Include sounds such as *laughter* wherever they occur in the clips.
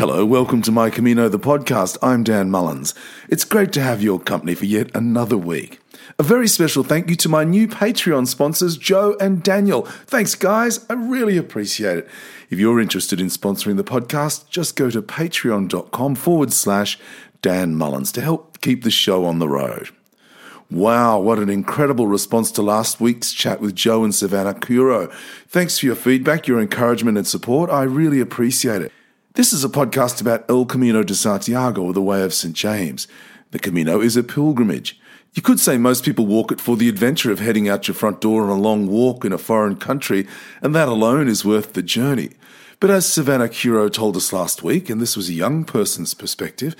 Hello, welcome to My Camino, the podcast. I'm Dan Mullins. It's great to have your company for yet another week. A very special thank you to my new Patreon sponsors, Joe and Daniel. Thanks, guys. I really appreciate it. If you're interested in sponsoring the podcast, just go to patreon.com forward slash Dan Mullins to help keep the show on the road. Wow, what an incredible response to last week's chat with Joe and Savannah Kuro. Thanks for your feedback, your encouragement, and support. I really appreciate it. This is a podcast about El Camino de Santiago, or the Way of St. James. The Camino is a pilgrimage. You could say most people walk it for the adventure of heading out your front door on a long walk in a foreign country, and that alone is worth the journey. But as Savannah Curo told us last week, and this was a young person's perspective,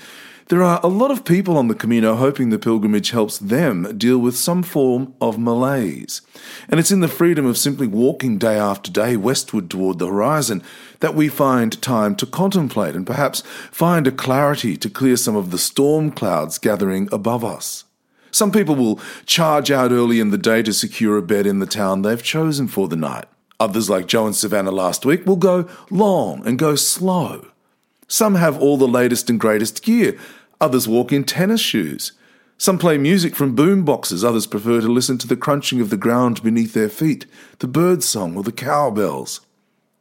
there are a lot of people on the Camino hoping the pilgrimage helps them deal with some form of malaise. And it's in the freedom of simply walking day after day westward toward the horizon that we find time to contemplate and perhaps find a clarity to clear some of the storm clouds gathering above us. Some people will charge out early in the day to secure a bed in the town they've chosen for the night. Others, like Joe and Savannah last week, will go long and go slow. Some have all the latest and greatest gear, Others walk in tennis shoes. Some play music from boom boxes. Others prefer to listen to the crunching of the ground beneath their feet, the bird song, or the cowbells.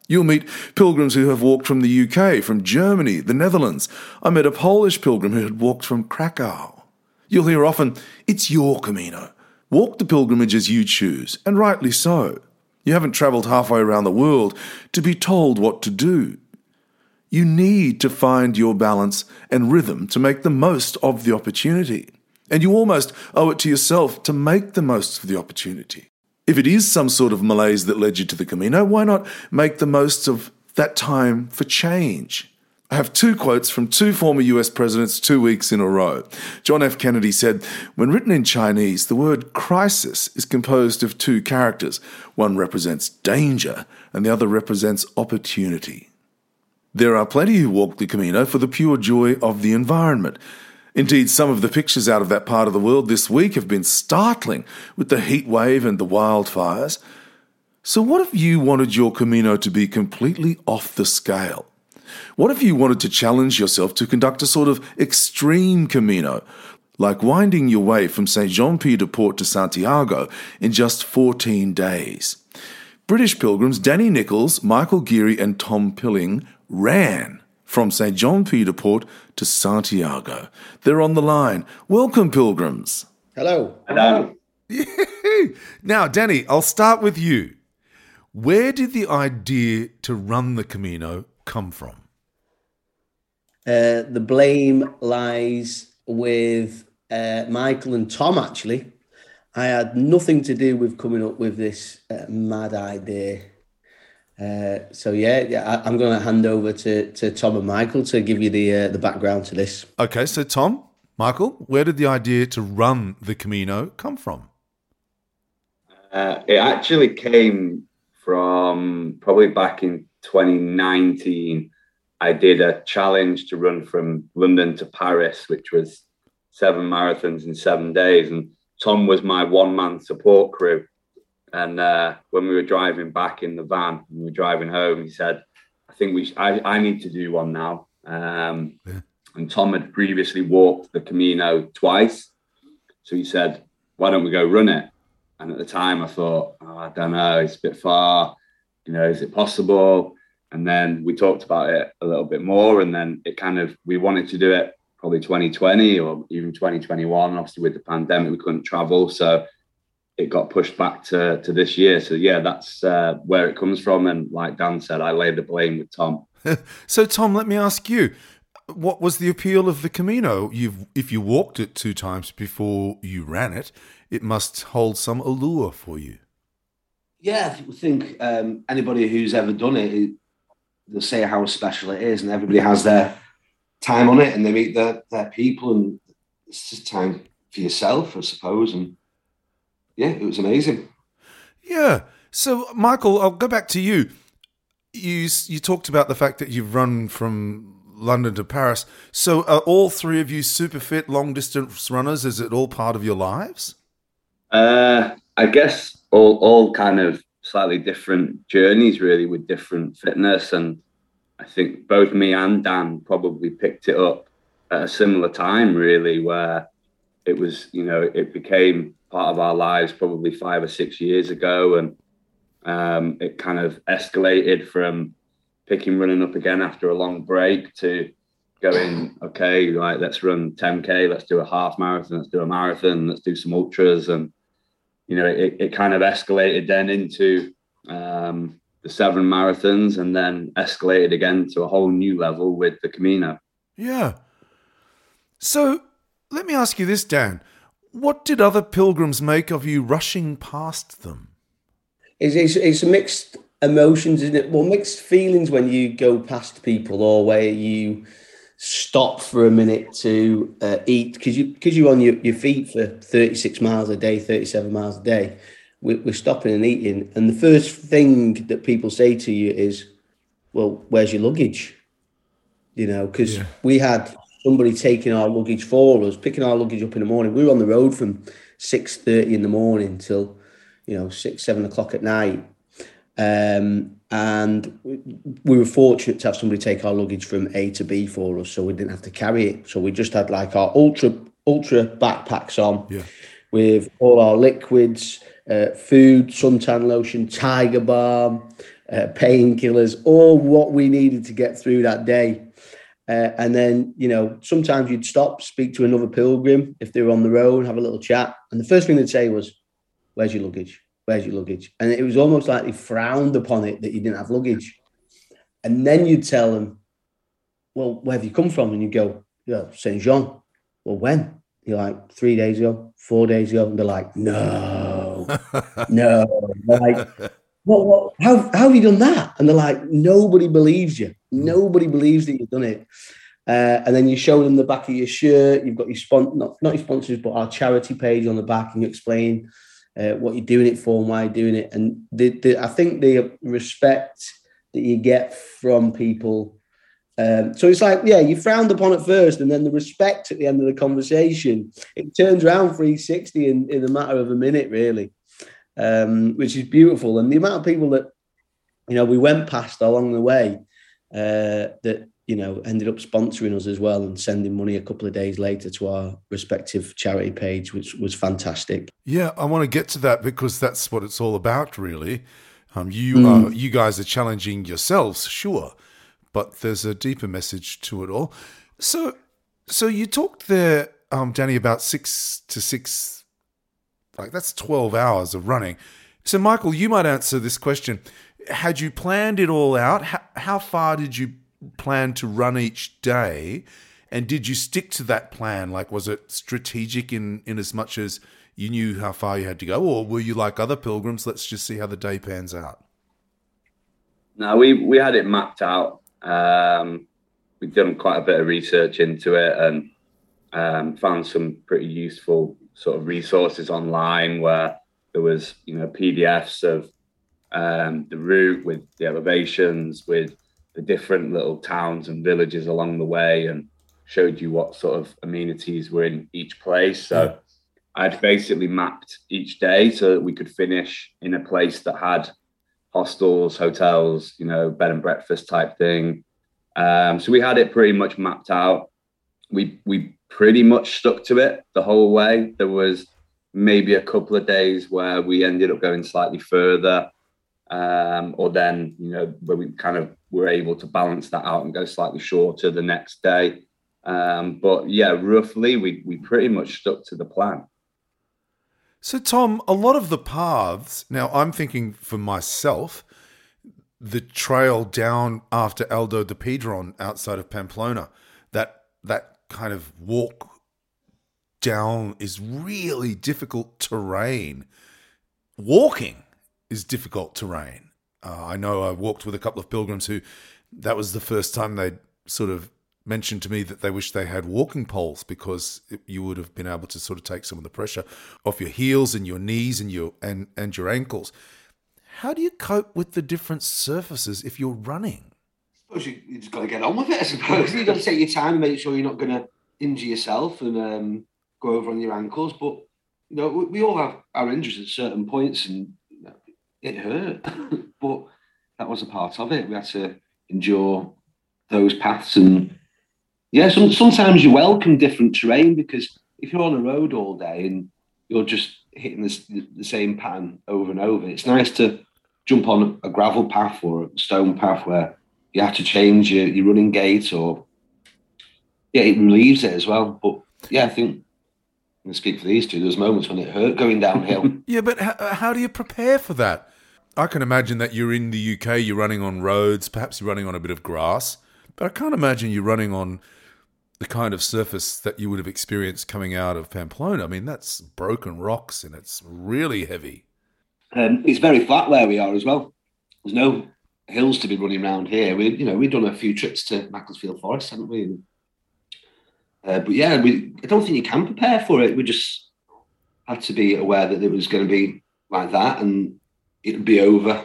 You'll meet pilgrims who have walked from the UK, from Germany, the Netherlands. I met a Polish pilgrim who had walked from Krakow. You'll hear often, it's your Camino. Walk the pilgrimage as you choose, and rightly so. You haven't travelled halfway around the world to be told what to do. You need to find your balance and rhythm to make the most of the opportunity. And you almost owe it to yourself to make the most of the opportunity. If it is some sort of malaise that led you to the Camino, why not make the most of that time for change? I have two quotes from two former US presidents two weeks in a row. John F. Kennedy said, When written in Chinese, the word crisis is composed of two characters. One represents danger, and the other represents opportunity. There are plenty who walk the Camino for the pure joy of the environment. Indeed, some of the pictures out of that part of the world this week have been startling with the heat wave and the wildfires. So, what if you wanted your Camino to be completely off the scale? What if you wanted to challenge yourself to conduct a sort of extreme Camino, like winding your way from St. Jean Pied de Port to Santiago in just 14 days? British pilgrims Danny Nichols, Michael Geary, and Tom Pilling ran from St. John Pied de Port to Santiago. They're on the line. Welcome, pilgrims. Hello. Hello. now, Danny, I'll start with you. Where did the idea to run the Camino come from? Uh, the blame lies with uh, Michael and Tom, actually. I had nothing to do with coming up with this uh, mad idea. Uh, so yeah, yeah, I, am going to hand over to, to Tom and Michael to give you the uh, the background to this. Okay, so Tom, Michael, where did the idea to run the Camino come from? Uh, it actually came from probably back in 2019. I did a challenge to run from London to Paris, which was seven marathons in seven days, and Tom was my one man support crew. And uh, when we were driving back in the van, and we were driving home, he said, "I think we, sh- I, I need to do one now." Um, yeah. And Tom had previously walked the Camino twice, so he said, "Why don't we go run it?" And at the time, I thought, oh, "I don't know, it's a bit far. You know, is it possible?" And then we talked about it a little bit more, and then it kind of we wanted to do it probably 2020 or even 2021. Obviously, with the pandemic, we couldn't travel, so it got pushed back to, to this year. So yeah, that's uh, where it comes from. And like Dan said, I lay the blame with Tom. *laughs* so Tom, let me ask you, what was the appeal of the Camino? You've if you walked it two times before you ran it, it must hold some allure for you. Yeah, I think um, anybody who's ever done it, they'll say how special it is, and everybody has their time on it, and they meet their their people, and it's just time for yourself, I suppose, and yeah, it was amazing. Yeah. So, Michael, I'll go back to you. You you talked about the fact that you've run from London to Paris. So, are all three of you super fit, long distance runners? Is it all part of your lives? Uh, I guess all all kind of slightly different journeys, really, with different fitness and I think both me and Dan probably picked it up at a similar time, really, where it was, you know, it became part of our lives probably five or six years ago. And um, it kind of escalated from picking running up again after a long break to going, okay, like let's run 10K, let's do a half marathon, let's do a marathon, let's do some ultras. And, you know, it, it kind of escalated then into um, the seven marathons and then escalated again to a whole new level with the Camino. Yeah. So let me ask you this, Dan. What did other pilgrims make of you rushing past them? It's, it's, it's mixed emotions, isn't it? Well, mixed feelings when you go past people or where you stop for a minute to uh, eat because you because you're on your, your feet for 36 miles a day, 37 miles a day. We're, we're stopping and eating, and the first thing that people say to you is, "Well, where's your luggage?" You know, because yeah. we had somebody taking our luggage for us, picking our luggage up in the morning. We were on the road from six thirty in the morning till you know six seven o'clock at night, um, and we were fortunate to have somebody take our luggage from A to B for us, so we didn't have to carry it. So we just had like our ultra ultra backpacks on yeah. with all our liquids, uh, food, suntan lotion, tiger balm, uh, painkillers, all what we needed to get through that day. Uh, and then, you know, sometimes you'd stop, speak to another pilgrim if they were on the road, have a little chat. And the first thing they'd say was, Where's your luggage? Where's your luggage? And it was almost like they frowned upon it that you didn't have luggage. And then you'd tell them, Well, where have you come from? And you go, Yeah, St. Jean. Well, when? You're like, Three days ago, four days ago. And they're like, No, *laughs* no. like, what, what, how, how have you done that? And they're like, nobody believes you. Hmm. Nobody believes that you've done it. Uh, and then you show them the back of your shirt. You've got your spon- not, not your sponsors, but our charity page on the back, and you explain uh, what you're doing it for and why you're doing it. And the, the, I think the respect that you get from people. Um, so it's like, yeah, you frowned upon at first, and then the respect at the end of the conversation, it turns around 360 in, in a matter of a minute, really um, which is beautiful. And the amount of people that you know we went past along the way uh, that you know ended up sponsoring us as well and sending money a couple of days later to our respective charity page, which was fantastic. Yeah, I want to get to that because that's what it's all about, really. Um, you mm. are, you guys are challenging yourselves, sure, but there's a deeper message to it all. So, so you talked there, um, Danny, about six to six like that's 12 hours of running. So, Michael, you might answer this question. Had you planned it all out? How, how far did you plan to run each day? And did you stick to that plan? Like, was it strategic in, in as much as you knew how far you had to go? Or were you like other pilgrims? Let's just see how the day pans out. No, we, we had it mapped out. Um, we've done quite a bit of research into it and um, found some pretty useful sort of resources online where there was you know PDFs of um, the route with the elevations, with the different little towns and villages along the way, and showed you what sort of amenities were in each place. So yeah. I'd basically mapped each day so that we could finish in a place that had hostels, hotels, you know, bed and breakfast type thing. Um, so we had it pretty much mapped out. We we pretty much stuck to it the whole way. There was maybe a couple of days where we ended up going slightly further, um, or then you know where we kind of were able to balance that out and go slightly shorter the next day. Um, but yeah, roughly we we pretty much stuck to the plan. So Tom, a lot of the paths. Now I'm thinking for myself. The trail down after Alto del Perdón outside of Pamplona, that that kind of walk down is really difficult terrain. Walking is difficult terrain. Uh, I know I walked with a couple of pilgrims who that was the first time they sort of mentioned to me that they wish they had walking poles because you would have been able to sort of take some of the pressure off your heels and your knees and your and and your ankles. How do you cope with the different surfaces if you're running? You, you just got to get on with it. I suppose you've got to take your time and make sure you're not going to injure yourself and um, go over on your ankles. But you know, we, we all have our injuries at certain points, and it hurt. *laughs* but that was a part of it. We had to endure those paths. And yeah, some, sometimes you welcome different terrain because if you're on a road all day and you're just hitting the same pattern over and over, it's nice to jump on a gravel path or a stone path where you have to change your, your running gait or yeah, it relieves it as well. But yeah, I think I speak for these two. There's moments when it hurt going downhill. *laughs* yeah, but how, how do you prepare for that? I can imagine that you're in the UK, you're running on roads, perhaps you're running on a bit of grass, but I can't imagine you're running on the kind of surface that you would have experienced coming out of Pamplona. I mean, that's broken rocks and it's really heavy. Um, it's very flat where we are as well. There's no hills to be running around here. We, you know, we've done a few trips to Macclesfield Forest, haven't we? Uh, but yeah, we, I don't think you can prepare for it. We just had to be aware that it was going to be like that, and it'd be over,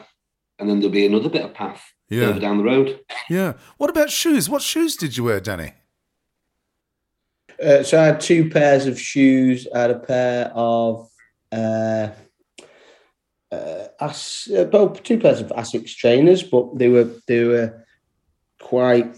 and then there'll be another bit of path yeah. further down the road. Yeah. What about shoes? What shoes did you wear, Danny? Uh, so I had two pairs of shoes. I had a pair of uh, uh, As, uh, well, two pairs of Asics trainers, but they were they were quite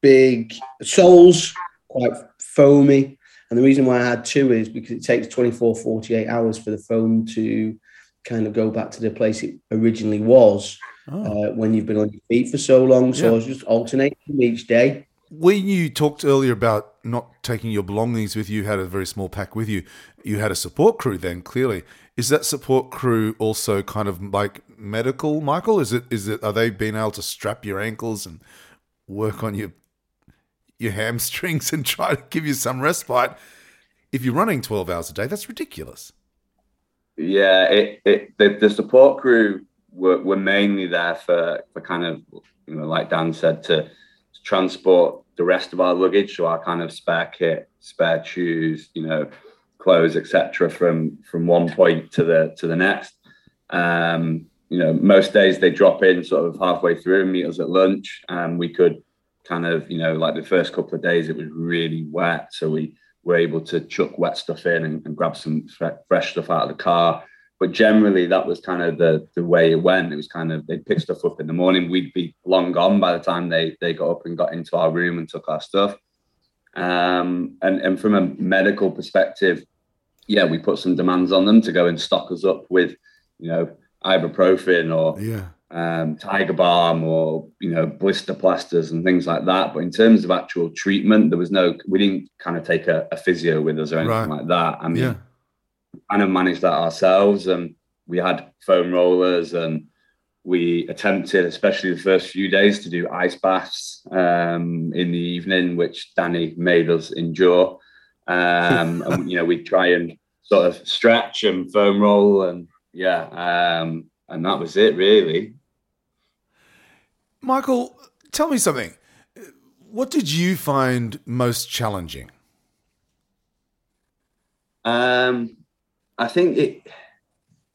big soles, quite foamy. And the reason why I had two is because it takes 24, 48 hours for the foam to kind of go back to the place it originally was oh. uh, when you've been on your feet for so long. So yeah. I was just alternating each day. When you talked earlier about not taking your belongings with you, had a very small pack with you, you had a support crew then, clearly. Is that support crew also kind of like medical, Michael? Is it is it are they being able to strap your ankles and work on your your hamstrings and *laughs* try to give you some respite? If you're running 12 hours a day, that's ridiculous. Yeah, it, it the, the support crew were, were mainly there for, for kind of, you know, like Dan said, to, to transport the rest of our luggage, so our kind of spare kit, spare shoes, you know, clothes, etc., from from one point to the to the next. Um, you know, most days they drop in sort of halfway through and meet us at lunch, and we could kind of, you know, like the first couple of days it was really wet, so we were able to chuck wet stuff in and, and grab some fresh stuff out of the car. But generally, that was kind of the the way it went. It was kind of they'd pick stuff up in the morning. We'd be long gone by the time they they got up and got into our room and took our stuff. Um, and and from a medical perspective, yeah, we put some demands on them to go and stock us up with, you know, ibuprofen or yeah um, tiger balm or you know blister plasters and things like that. But in terms of actual treatment, there was no. We didn't kind of take a, a physio with us or anything right. like that. I mean, yeah. kind of managed that ourselves, and we had foam rollers, and we attempted, especially the first few days, to do ice baths um, in the evening, which Danny made us endure. Um, and you know, we try and sort of stretch and foam roll, and yeah. Um, and that was it, really. Michael, tell me something. What did you find most challenging? Um, I think it.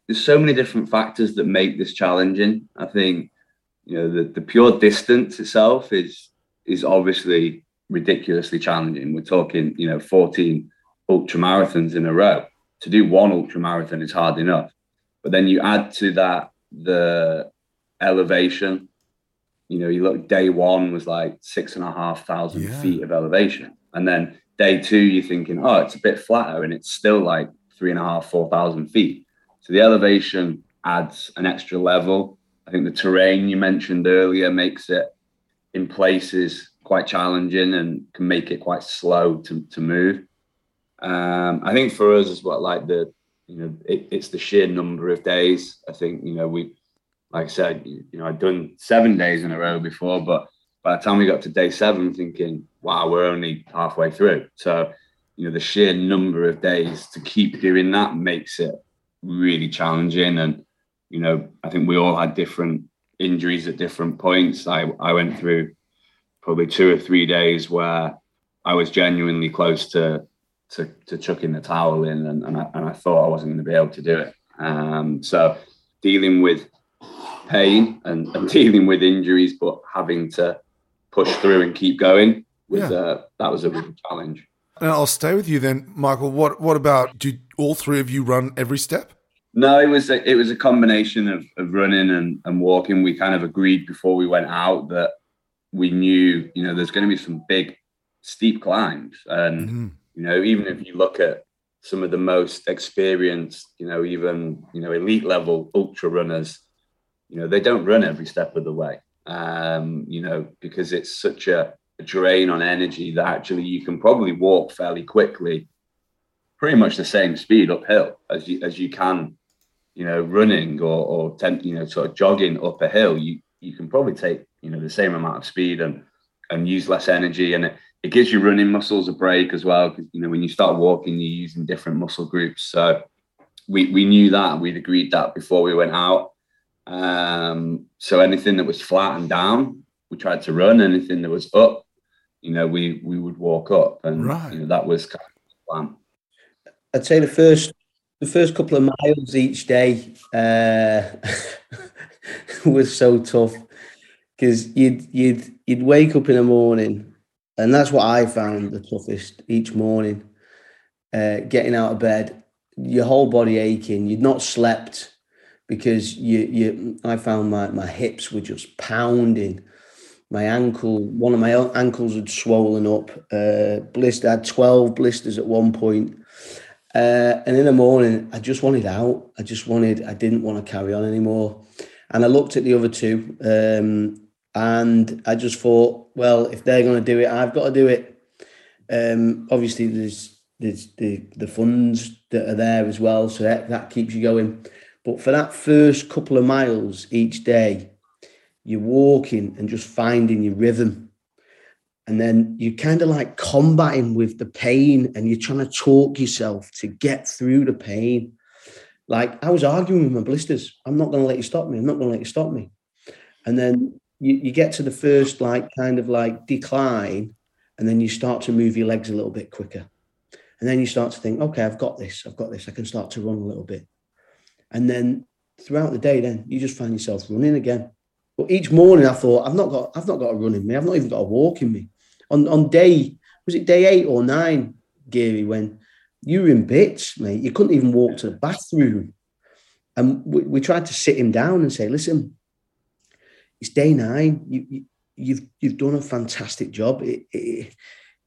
There's so many different factors that make this challenging. I think you know the, the pure distance itself is is obviously ridiculously challenging. We're talking you know 14 ultra marathons in a row. To do one ultra marathon is hard enough, but then you add to that the elevation you know, you look day one was like six and a half thousand yeah. feet of elevation. And then day two, you're thinking, oh, it's a bit flatter and it's still like three and a half, four thousand feet. So the elevation adds an extra level. I think the terrain you mentioned earlier makes it in places quite challenging and can make it quite slow to, to move. Um, I think for us as well, like the, you know, it, it's the sheer number of days. I think, you know, we, like I said, you know, I'd done seven days in a row before, but by the time we got to day seven, thinking, wow, we're only halfway through. So, you know, the sheer number of days to keep doing that makes it really challenging. And, you know, I think we all had different injuries at different points. I, I went through probably two or three days where I was genuinely close to to, to chucking the towel in and, and, I, and I thought I wasn't going to be able to do it. Um, so dealing with pain and, and *laughs* dealing with injuries, but having to push through and keep going was yeah. uh, that was a big challenge. And I'll stay with you then, Michael. What what about? Do all three of you run every step? No, it was a, it was a combination of, of running and, and walking. We kind of agreed before we went out that we knew, you know, there's going to be some big steep climbs. And, mm-hmm. you know, even if you look at some of the most experienced, you know, even, you know, elite level ultra runners, you know, they don't run every step of the way, um, you know, because it's such a, a drain on energy that actually you can probably walk fairly quickly, pretty much the same speed uphill as you, as you can, you know, running or, or temp, you know, sort of jogging up a hill. You, you can probably take, you know, the same amount of speed and, and use less energy. And it, it gives your running muscles a break as well. Because you know, when you start walking, you're using different muscle groups. So we, we knew that we'd agreed that before we went out. Um, so anything that was flat and down, we tried to run. Anything that was up, you know, we we would walk up, and right. you know, that was kind of the plan. I'd say the first the first couple of miles each day uh, *laughs* was so tough because you'd you'd you'd wake up in the morning and that's what I found the toughest each morning. Uh, getting out of bed, your whole body aching. You'd not slept because you you. I found my my hips were just pounding. My ankle, one of my ankles had swollen up. Uh, blister, I had twelve blisters at one point. Uh, and in the morning, I just wanted out. I just wanted. I didn't want to carry on anymore. And I looked at the other two. Um, and I just thought, well, if they're going to do it, I've got to do it. Um, obviously, there's there's the the funds that are there as well, so that, that keeps you going. But for that first couple of miles each day, you're walking and just finding your rhythm. And then you're kind of like combating with the pain and you're trying to talk yourself to get through the pain. Like I was arguing with my blisters. I'm not going to let you stop me. I'm not going to let you stop me. And then you, you get to the first like kind of like decline and then you start to move your legs a little bit quicker. And then you start to think okay i've got this i've got this i can start to run a little bit. And then throughout the day then you just find yourself running again. But each morning i thought i've not got i've not got a run in me i've not even got a walk in me. On on day was it day eight or nine geary when you were in bits mate you couldn't even walk to the bathroom. And we, we tried to sit him down and say listen it's day nine. You, you you've you've done a fantastic job. It, it,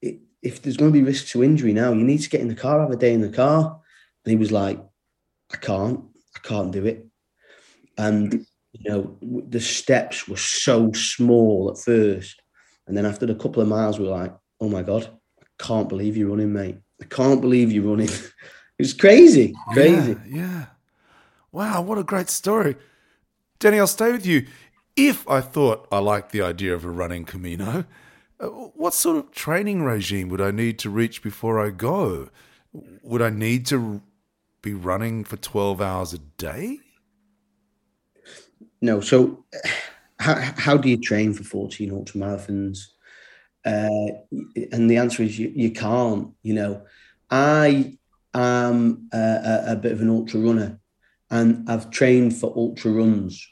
it, if there's going to be risks to injury now, you need to get in the car, have a day in the car. And he was like, I can't, I can't do it. And you know, the steps were so small at first, and then after a couple of miles, we are like, oh my god, I can't believe you're running, mate. I can't believe you're running. *laughs* it's crazy, crazy. Yeah, yeah. Wow, what a great story. Danny, I'll stay with you if I thought I liked the idea of a running Camino, uh, what sort of training regime would I need to reach before I go? Would I need to be running for 12 hours a day? No. So, how, how do you train for 14 ultramarathons? Uh, and the answer is you, you can't. You know, I am a, a bit of an ultra runner and I've trained for ultra runs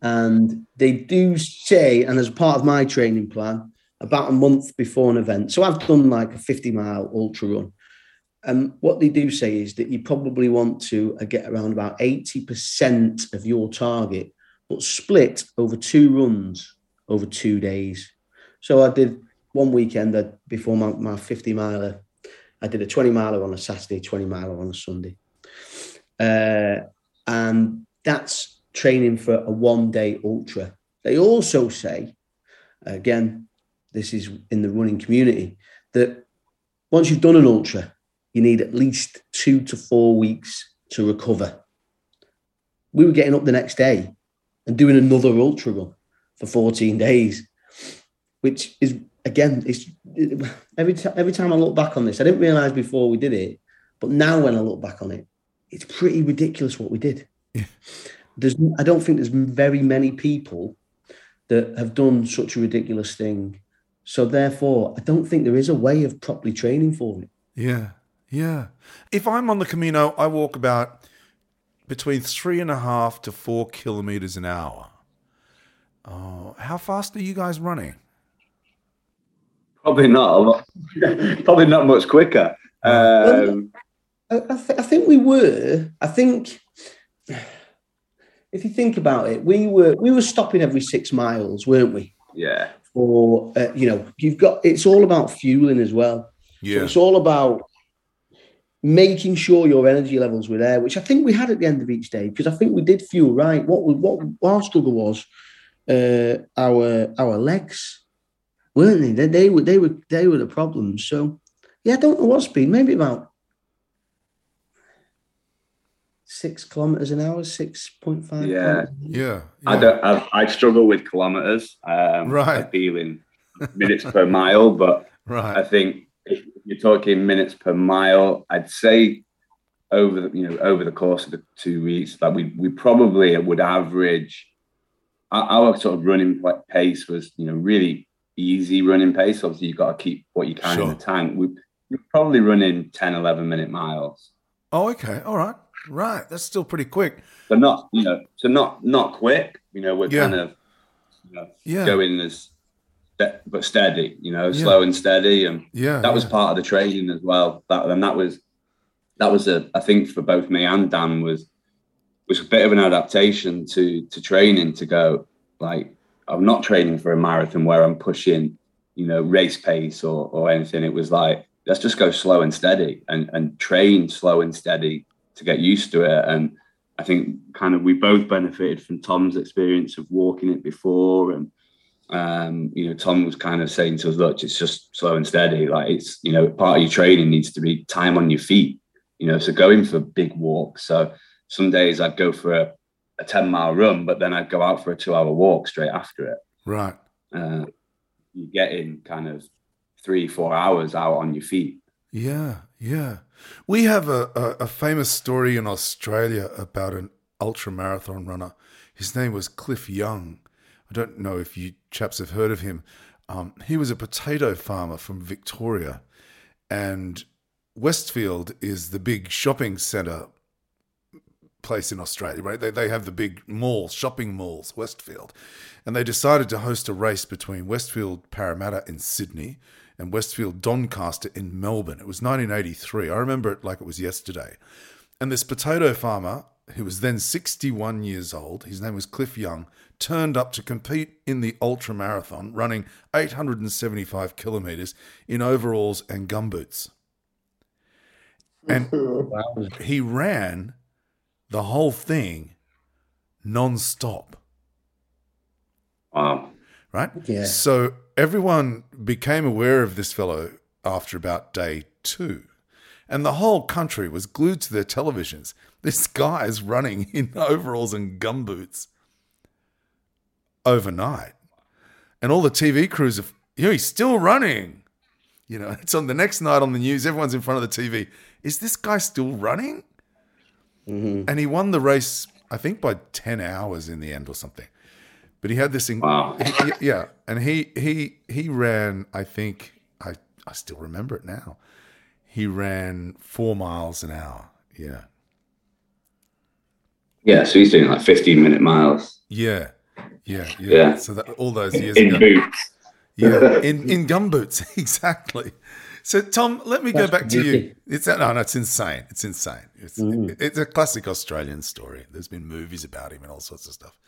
and they do say, and as part of my training plan, about a month before an event. So I've done like a 50 mile ultra run. And what they do say is that you probably want to uh, get around about 80% of your target, but split over two runs over two days. So I did one weekend before my, my 50 miler, I did a 20 miler on a Saturday, 20 miler on a Sunday. Uh, and that's training for a one day ultra. They also say, again, this is in the running community, that once you've done an ultra, you need at least two to four weeks to recover. We were getting up the next day and doing another ultra run for 14 days, which is again, it's every time every time I look back on this, I didn't realize before we did it, but now when I look back on it, it's pretty ridiculous what we did. Yeah there's I don't think there's very many people that have done such a ridiculous thing. So therefore, I don't think there is a way of properly training for it. Yeah, yeah. If I'm on the Camino, I walk about between three and a half to four kilometers an hour. Oh, how fast are you guys running? Probably not. *laughs* Probably not much quicker. Um, I, I, th- I think we were. I think if you think about it, we were we were stopping every six miles, weren't we? Yeah. or uh, you know, you've got. It's all about fueling as well. Yeah. So it's all about making sure your energy levels were there, which I think we had at the end of each day because I think we did fuel right. What was what our struggle was uh, our our legs, weren't they? they? They were they were they were the problems. So yeah, I don't know what speed. Maybe about six kilometers an hour, six point five. Yeah. Yeah. I don't. I, I struggle with kilometers. Um, Right. I feel in minutes per mile, but *laughs* right. I think if you're talking minutes per mile, I'd say over the you know over the course of the two weeks that we we probably would average our, our sort of running pace was you know really easy running pace. Obviously, you've got to keep what you can Sure. in the tank. We, we're probably running 10, 11 minute miles. Oh, okay. All right. Right. That's still pretty quick. But not you know so not not quick. You know we're Yeah. kind of you know, Yeah. going as but steady. You know Yeah. slow and steady and. Yeah. that was part of the training as well. That and that was that was a I think for both me and Dan was was a bit of an adaptation to to training to go like I'm not training for a marathon where I'm pushing you know race pace or or anything. It was like let's just go slow and steady and and train slow and steady to get used to it and. I think kind of we both benefited from Tom's experience of walking it before and um, you know, Tom was kind of saying to us, look, it's just slow and steady. Like it's, you know, part of your training needs to be time on your feet, you know, so going for big walks. So some days I'd go for a, a 10 mile run, but then I'd go out for a two hour walk straight after it. Right. Uh, you get in kind of three, four hours out on your feet. Yeah, yeah. We have a, a, a famous story in Australia about an ultra marathon runner. His name was Cliff Young. I don't know if you chaps have heard of him. Um, he was a potato farmer from Victoria, and Westfield is the big shopping centre place in Australia, right? They, they have the big malls, shopping malls, Westfield. And they decided to host a race between Westfield Parramatta in Sydney and Westfield Doncaster in Melbourne. It was 1983. I remember it like it was yesterday. And this potato farmer, who was then 61 years old, his name was Cliff Young, turned up to compete in the ultra marathon, running 875 kilometres in overalls and gumboots. And *laughs* he ran the whole thing non-stop Wow. right Yeah. so everyone became aware of this fellow after about day two and the whole country was glued to their televisions. *laughs* This guy is running in *laughs* overalls and gumboots overnight. And all the tv crews are you know he's still running. You know *laughs* it's on the next night on the news everyone's in front of the tv is this guy still running? Mm-hmm. And he won the race, I think, by ten hours in the end or something. But he had this, in- Wow. he- he- yeah, and he he he ran. I think I I still remember it now. He ran four miles an hour. Yeah, Yeah. So he's doing like 15 minute miles yeah, yeah, yeah. Yeah. So that all those years in ago, boots. yeah, in *laughs* in gumboots, *laughs* exactly. So Tom, let me go That's back to you. crazy. It's no, no, it's insane. It's insane. It's mm. it's a classic Australian story. There's been movies about him and all sorts of stuff.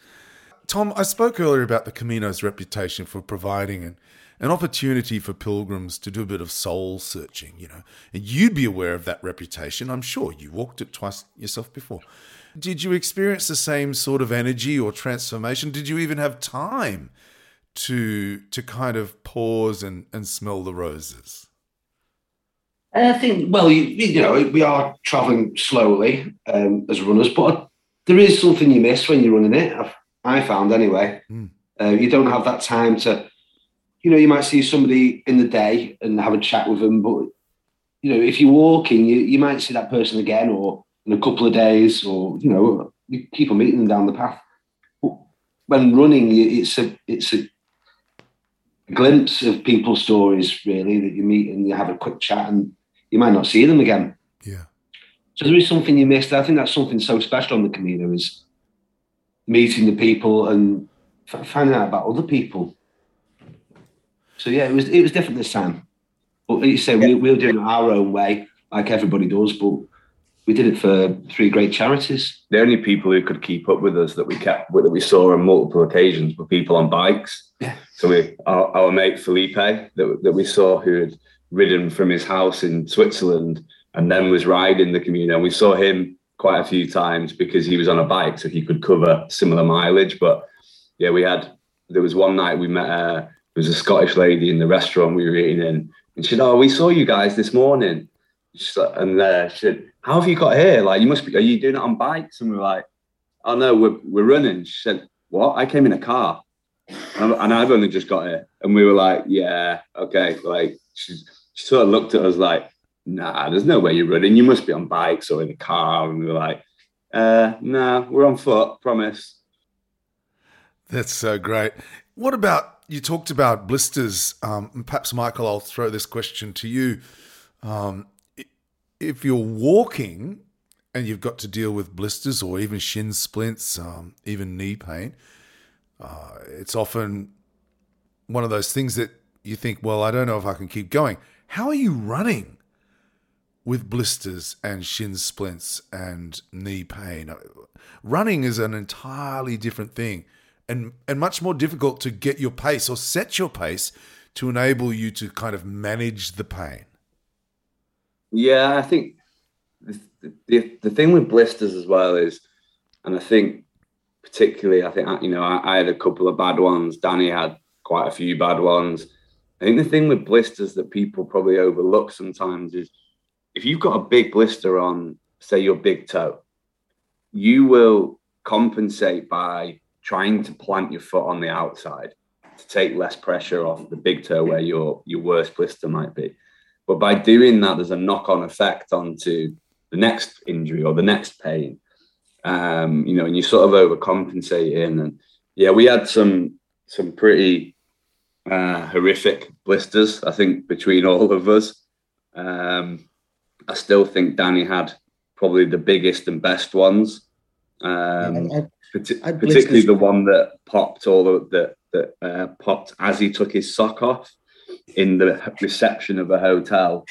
Tom, I spoke earlier about the Camino's reputation for providing an, an opportunity for pilgrims to do a bit of soul searching, you know. And you'd be aware of that reputation. I'm sure you walked it twice yourself before. Did you experience the same sort of energy or transformation? Did you even have time to to kind of pause and, and smell the roses? I think, well, you, you know, we are travelling slowly um, as runners, but there is something you miss when you're running it. I've, I found anyway. Mm. Uh, you don't have that time to, you know, you might see somebody in the day and have a chat with them, but you know, if you're walking, you, you might see that person again, or in a couple of days, or you know, you keep on meeting them down the path. But when running, it's a it's a glimpse of people's stories really that you meet and you have a quick chat and you might not see them again. Yeah. So there is something you missed. I think that's something so special on the Camino is meeting the people and f- finding out about other people. So yeah, it was it was different this time. But like you say we, we'll do it our own way, like everybody does. But we did it for three great charities. The only people who could keep up with us that we kept that we saw on multiple occasions were people on bikes. Yeah. So we, our, our mate Felipe that, that we saw who had ridden from his house in Switzerland and then was riding the Camino. And we saw him quite a few times because he was on a bike, so he could cover similar mileage. But yeah, we had there was one night we met. Uh, there was a Scottish lady in the restaurant we were eating in, and she said, "Oh, we saw you guys this morning." and uh, she said, "How have you got here? Like, you must be. Are you doing it on bikes?" And we are like, "Oh no, we're we're running." She said, "What? I came in a car, and I've only just got here." And we were like, "Yeah, okay." Like, she, she sort of looked at us like, "Nah, there's no way you're running. You must be on bikes or in a car." And we were like, uh, "Nah, we're on foot. Promise." That's so great. What about you talked about blisters? Um, perhaps Michael, I'll throw this question to you. Um, if you're walking and you've got to deal with blisters or even shin splints, um, even knee pain, uh, it's often one of those things that you think, well, I don't know if I can keep going. How are you running with blisters and shin splints and knee pain? Running is an entirely different thing and, and much more difficult to get your pace or set your pace to enable you to kind of manage the pain. Yeah, I think the, the, the thing with blisters as well is, and I think particularly, I think you know I, I, had a couple of bad ones. Danny had quite a few bad ones. I think the thing with blisters that people probably overlook sometimes is if you've got a big blister on, say your big toe, you will compensate by trying to plant your foot on the outside to take less pressure off the big toe where your your worst blister might be. But by doing that, there's a knock on effect onto the next injury or the next pain. Um, you know, and you sort of overcompensating. And yeah, we had some some pretty uh, horrific blisters, I think, between all of us. Um, I still think Danny had probably the biggest and best ones. Um, I, I, particularly the one that popped all the, that that uh, popped as he took his sock off in the reception of a hotel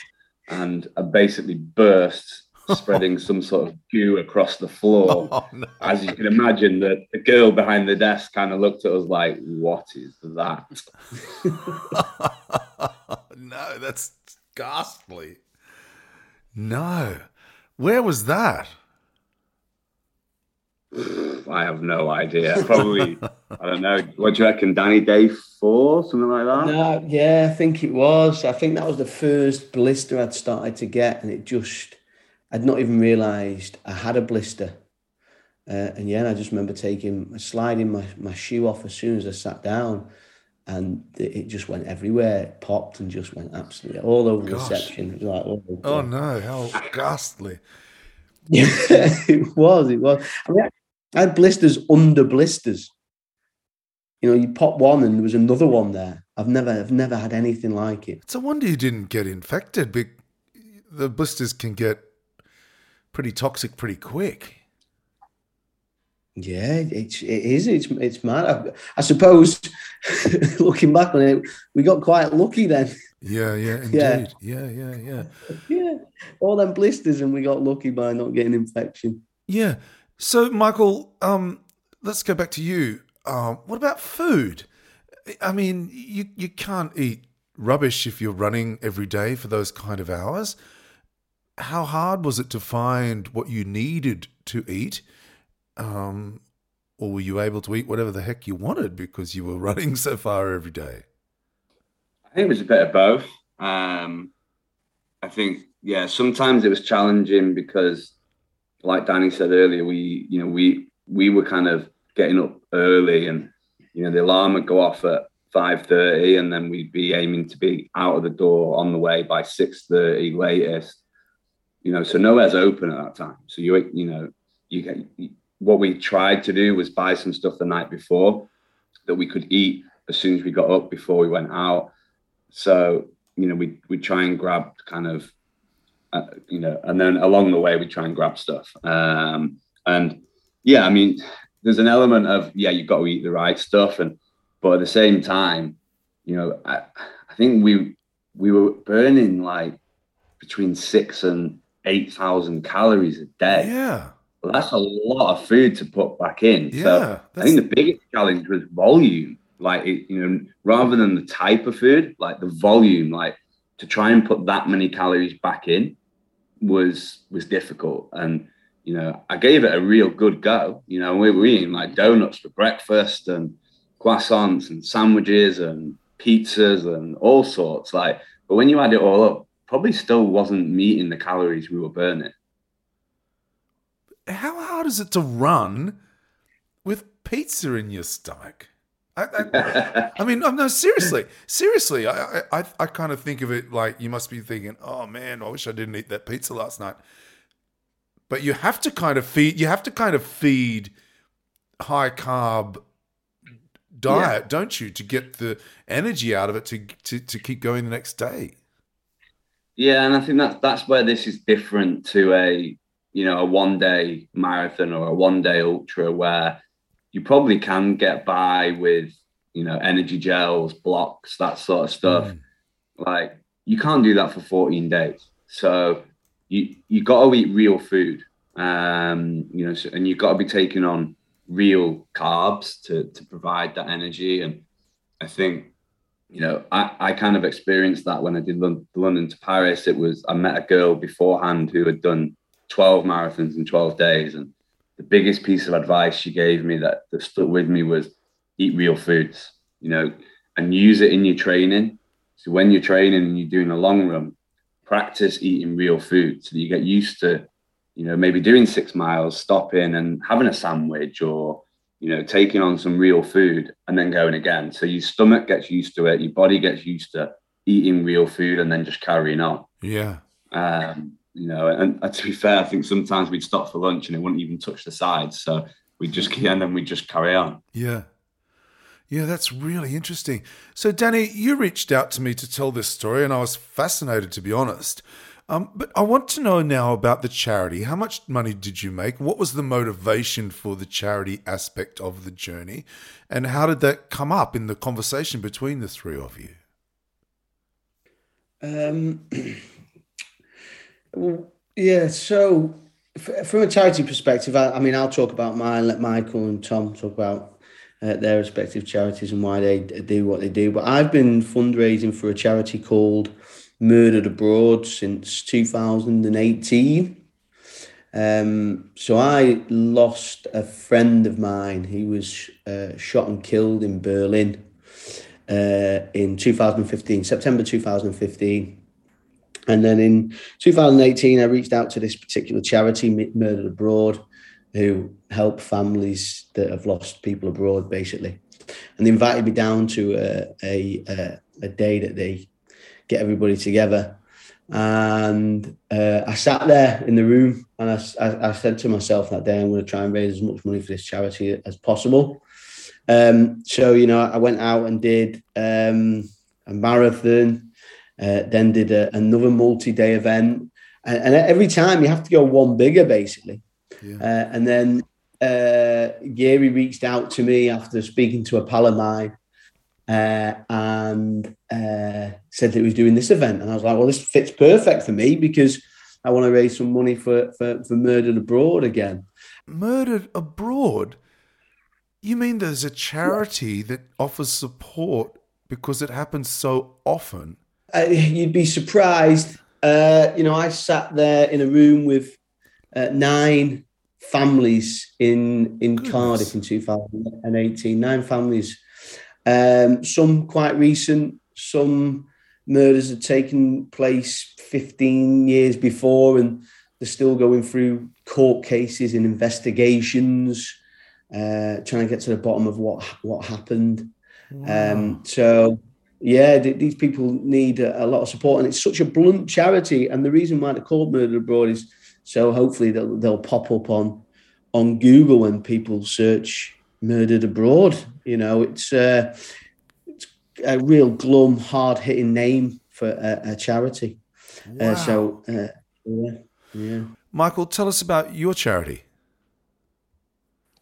and I basically burst, *laughs* spreading some sort of goo across the floor. *laughs* Oh, no. As you can imagine, the, the girl behind the desk kind of looked at us like, What is that? *laughs* no, that's ghastly. No. Where was that? *sighs* I have no idea. Probably, I don't know. What do you reckon, Danny? Day four, something like that? No, yeah, I think it was. I think that was the first blister I'd started to get, and it just, I'd not even realised I had a blister. Uh, and yeah, I just remember taking, sliding my, my shoe off as soon as I sat down, and it just went everywhere. It popped and just went absolutely all over Gosh. reception. It was like, oh, oh no, how ghastly. Yeah, *laughs* it was. It was. I mean, I had blisters under blisters. You know, you pop one and there was another one there. I've never, I've never had anything like it. It's a wonder you didn't get infected. But the blisters can get pretty toxic pretty quick. Yeah, it's it is. It's it's mad. I, I suppose *laughs* looking back on it, we got quite lucky then. Yeah, yeah, *laughs* indeed. Yeah, yeah, yeah, yeah. yeah, all them blisters, and we got lucky by not getting infection. Yeah. So, Michael, um, let's go back to you. Um, what about food? I mean, you you can't eat rubbish if you're running every day for those kind of hours. How hard was it to find what you needed to eat? Um, or were you able to eat whatever the heck you wanted because you were *laughs* running so far every day? I think it was a bit of both. Um, I think, yeah, sometimes it was challenging because like Danny said earlier, we you know we we were kind of getting up early, and you know the alarm would go off at five thirty, and then we'd be aiming to be out of the door on the way by six thirty latest. You know, so nowhere's open at that time. So you you know you get what we tried to do was buy some stuff the night before that we could eat as soon as we got up before we went out. So you know we we try and grab kind of uh, you know, and then along the way we try and grab stuff. Um, and yeah, I mean, there's an element of yeah, you've got to eat the right stuff, and but at the same time, you know, I, I think we we were burning like between six and 8,000 calories a day. Yeah. Well, that's a lot of food to put back in. Yeah, so I think the biggest challenge was volume. Like, it, you know, rather than the type of food, like the volume, like to try and put that many calories back in was was difficult. And you know, I gave it a real good go. You know, we were eating like donuts for breakfast and croissants and sandwiches and pizzas and all sorts. Like, but when you add it all up, probably still wasn't meeting the calories we were burning. How hard is it to run with pizza in your stomach? I, I, I mean, no, seriously, seriously. I, I, I kind of think of it like you must be thinking, "Oh man, I wish I didn't eat that pizza last night." But you have to kind of feed. You have to kind of feed high carb diet, yeah. don't you, to get the energy out of it to, to to keep going the next day. Yeah, and I think that's that's where this is different to a you know a one day marathon or a one day ultra where you probably can get by with you know energy gels, blocks, that sort of stuff. Mm. Like you can't do that for 14 days. So you you got to eat real food, um, you know, so, and you've got to be taking on real carbs to to provide that energy. And I think you know I, I kind of experienced that when I did London to Paris. It was I met a girl beforehand who had done 12 marathons in 12 days, and the biggest piece of advice she gave me that that stuck with me was eat real foods, you know, and use it in your training. So when you're training and you're doing a long run, practice eating real food so that you get used to you know, maybe doing six miles, stopping and having a sandwich or, you know, taking on some real food and then going again. So your stomach gets used to it, your body gets used to eating real food and then just carrying on. Yeah. Um, you know, and, and to be fair, I think sometimes we'd stop for lunch and it wouldn't even touch the sides. So we just *laughs* and then we just carry on. Yeah. Yeah, that's really interesting. So, Danny, you reached out to me to tell this story, and I was fascinated, to be honest. Um, but I want to know now about the charity. How much money did you make? What was the motivation for the charity aspect of the journey? And how did that come up in the conversation between the three of you? Um, well, *clears throat* yeah, so from a charity perspective, I, I, mean, I'll talk about mine, let Michael and Tom talk about uh, their respective charities and why they do what they do. But I've been fundraising for a charity called murdered abroad since 2018. Um, so I lost a friend of mine. He was uh, shot and killed in Berlin uh, in 2015, September 2015. And then in 2018, I reached out to this particular charity, Murdered Abroad, who help families that have lost people abroad, basically. And they invited me down to a, a, a day that they get everybody together. And uh, I sat there in the room and I, I, I, said to myself that day, I'm going to try and raise as much money for this charity as possible. Um, so, you know, I went out and did um, a marathon, uh, then did a, another multi day event. And, and, every time you have to go one bigger, basically. Yeah. Uh, and then uh, Gary reached out to me after speaking to a pal of mine uh, and uh, said that he was doing this event. And I was like, well, this fits perfect for me because I want to raise some money for, for, for Murdered Abroad again. Murdered Abroad? You mean there's a charity that offers support because it happens so often? Uh, you'd be surprised. Uh, you know, I sat there in a room with uh, nine families in in Goodness. Cardiff in 2018. Nine families um, some quite recent, some murders had taken place 15 years before, and they're still going through court cases and investigations, uh, trying to get to the bottom of what what happened. Wow. Um, so, yeah, th- these people need a, a, lot of support, and it's such a blunt charity. And the reason why they're called Murder Abroad is so hopefully they'll, they'll pop up on on Google when people search murdered abroad. You know, it's, uh, it's a real glum, hard hitting name for a, a charity. Wow. Uh, so, uh, yeah, yeah. Michael, tell us about your charity.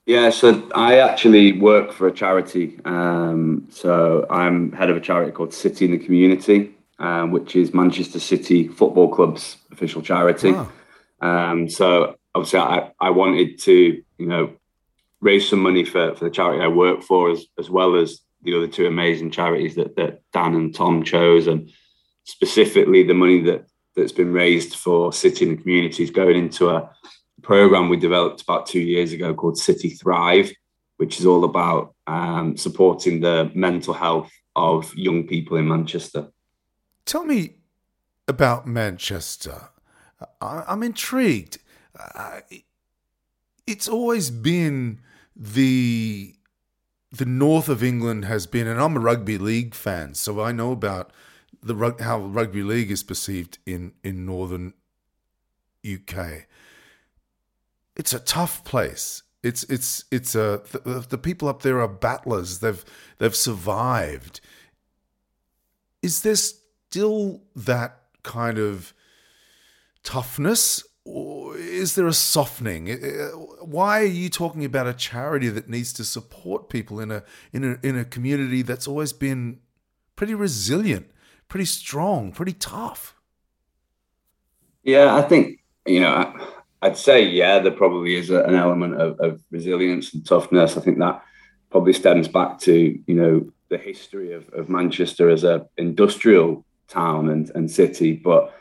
Yeah, so I actually work for a charity. Um, so I'm head of a charity called City in the Community, um, which is Manchester City Football Club's official charity. Wow. Um, so obviously, I, I wanted to, you know, raise some money for, for the charity I work for, as, as well as the other two amazing charities that, that Dan and Tom chose, and specifically the money that that's been raised for City in the Community's going into a program we developed about two years ago called City Thrive, which is all about um, supporting the mental health of young people in Manchester. Tell me about Manchester. I, am intrigued. Uh, it's always been the the north of England has been, and I'm a rugby league fan, so I know about the how rugby league is perceived in in northern UK. It's a tough place. It's it's it's a the, the people up there are battlers. They've they've survived. Is there still that kind of toughness or is there a softening why are you talking about a charity that needs to support people in a in a in a community that's always been pretty resilient pretty strong pretty tough yeah i think you know i'd say yeah there probably is an element of, of resilience and toughness i think that probably stems back to you know the history of, of manchester as a industrial town and, and city. But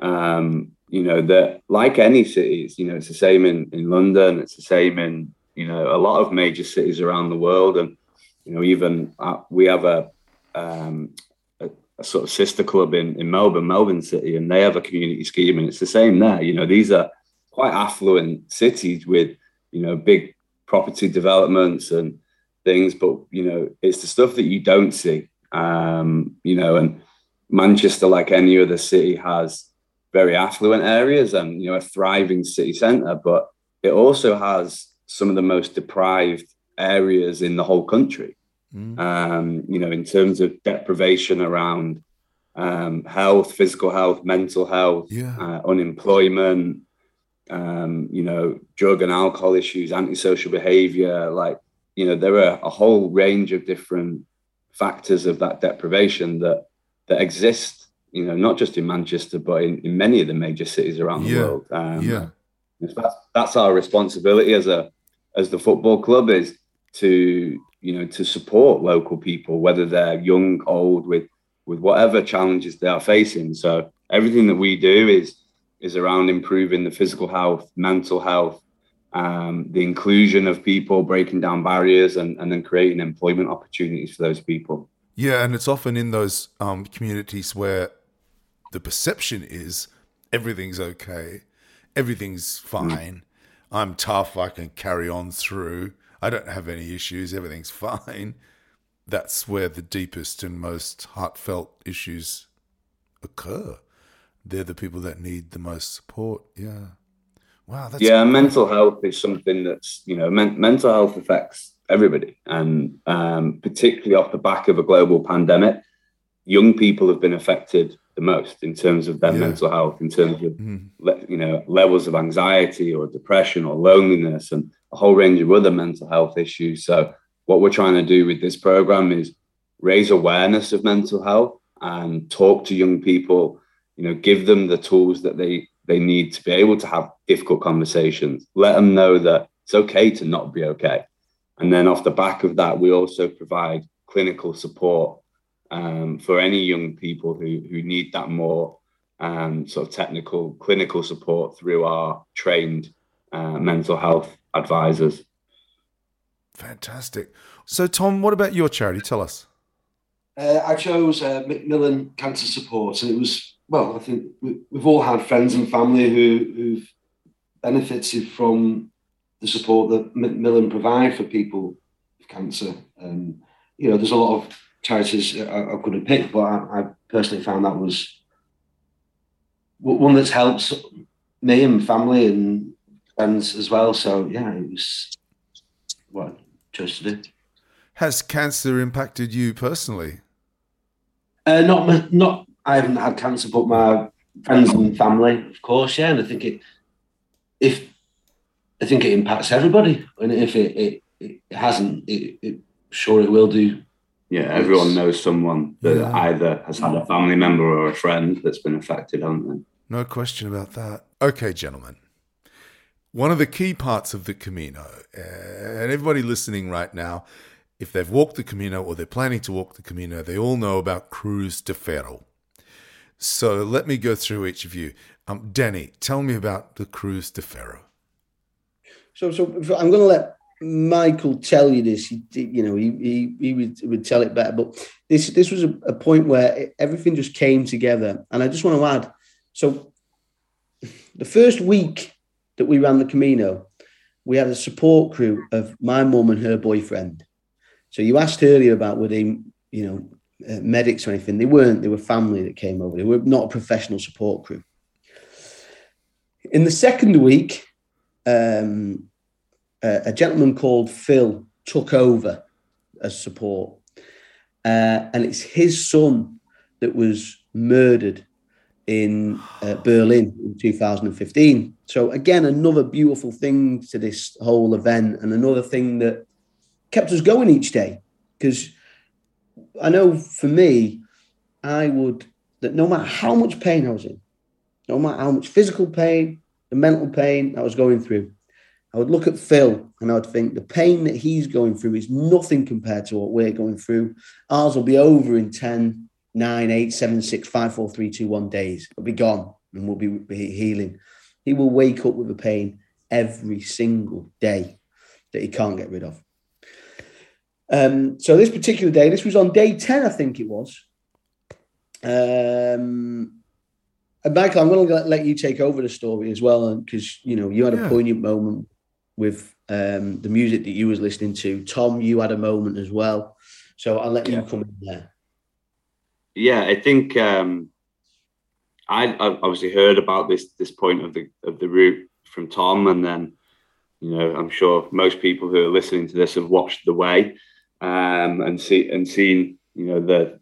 um, you know that like any cities, you know, it's the same in, in London. It's the same in you know a lot of major cities around the world, and you know even uh, we have a, um, a sort of sister club in in Melbourne, Melbourne City, and they have a community scheme, and it's the same there. You know, these are quite affluent cities with you know big property developments and things, but you know it's the stuff that you don't see. Um, you know, and Manchester, like any other city, has very affluent areas and you know a thriving city centre, but it also has some of the most deprived areas in the whole country. Mm. Um, you know, in terms of deprivation around um, health, physical health, mental health, yeah. uh, unemployment, um, you know, drug and alcohol issues, antisocial behaviour. Like, you know, there are a whole range of different factors of that deprivation that that exist, you know, not just in Manchester, but in, in many of the major cities around the yeah. world. Um, yeah. That's, that's our responsibility as a as the football club is to you know to support local people, whether they're young, old, with with whatever challenges they are facing. So everything that we do is is around improving the physical health, mental health, um, the inclusion of people, breaking down barriers, and, and then creating employment opportunities for those people. Yeah, and it's often in those um, communities where the perception is everything's okay, everything's fine. I'm tough. I can carry on through. I don't have any issues. Everything's *laughs* fine. That's where the deepest and most heartfelt issues occur. They're the people that need the most support. Yeah. Wow. yeah. Mental health is something that's you know men- mental health affects everybody. And um, particularly off the back of a global pandemic, young people have been affected the most in terms of their yeah. mental health, in terms of mm. le- you know levels of anxiety or depression or loneliness, and a whole range of other mental health issues. So what we're trying to do with this program is raise awareness of mental health and talk to young people. You know, give them the tools that they they need to be able to have difficult conversations. Let them know that it's okay to not be okay. And then off the back of that, we also provide clinical support um, for any young people who, who need that more um, sort of technical clinical support through our trained uh, mental health advisors. Fantastic. So, Tom, what about your charity? Tell us. Uh, I chose uh, Macmillan Cancer Support, and it was well. I think we, have all had friends and family who, who've benefited from the support that Macmillan provide for people with cancer. Um, you know, there's a lot of charities I, I could have picked, but I, I, personally found that was one that's helped me and family and friends as well. So yeah, it was what I chose to do. Has cancer impacted you personally? Uh, not not. I haven't had cancer, but my friends and family, of course, yeah. And I think it, if I think it impacts everybody, and if it it, it hasn't, it, it sure it will do. Yeah, everyone knows someone that yeah. either has had a family member or a friend that's been affected, haven't they? No question about that. Okay, gentlemen. One of the key parts of the Camino, and everybody listening right now, if they've walked the Camino or they're planning to walk the Camino, they all know about Cruz de Ferro. So let me go through each of you. Um, tell me about the Cruz de Ferro. So, so I'm going to let Michael tell you this. He, you know, he, he, he would, would tell it better. But this this was a, a point where everything just came together. And I just want to add. So, the first week that we ran the Camino, we had a support crew of my mum and her boyfriend. So you asked earlier about were they, you know, uh, medics or anything. They weren't. They were family that came over. They were not a professional support crew. In the second week, um, a gentleman called Phil took over as support, uh, and it's his son that was murdered in uh, Berlin in 2015. So again, another beautiful thing to this whole event, and another thing that kept us going each day because I know for me, I would that no matter how much pain I was in, no matter how much physical pain, the mental pain I was going through, I would look at Phil and I would think the pain that he's going through is nothing compared to what we're going through. Ours will be over in 10, 9, 8, 7, 6, 5, 4, 3, 2, 1 days. It'll be gone and we'll be, healing. He will wake up with the pain every single day that he can't get rid of. Um, so this particular day, this was on day 10, I think it was. Um, and Michael, I'm going to let you take over the story as well, because you know you had a poignant moment with um, the music that you was listening to. Tom, you had a moment as well, so I'll let you come in there. Yeah, I think um, I, I obviously heard about this this point of the of the route from Tom, and then you know I'm sure most people who are listening to this have watched the way um, and see and seen you know the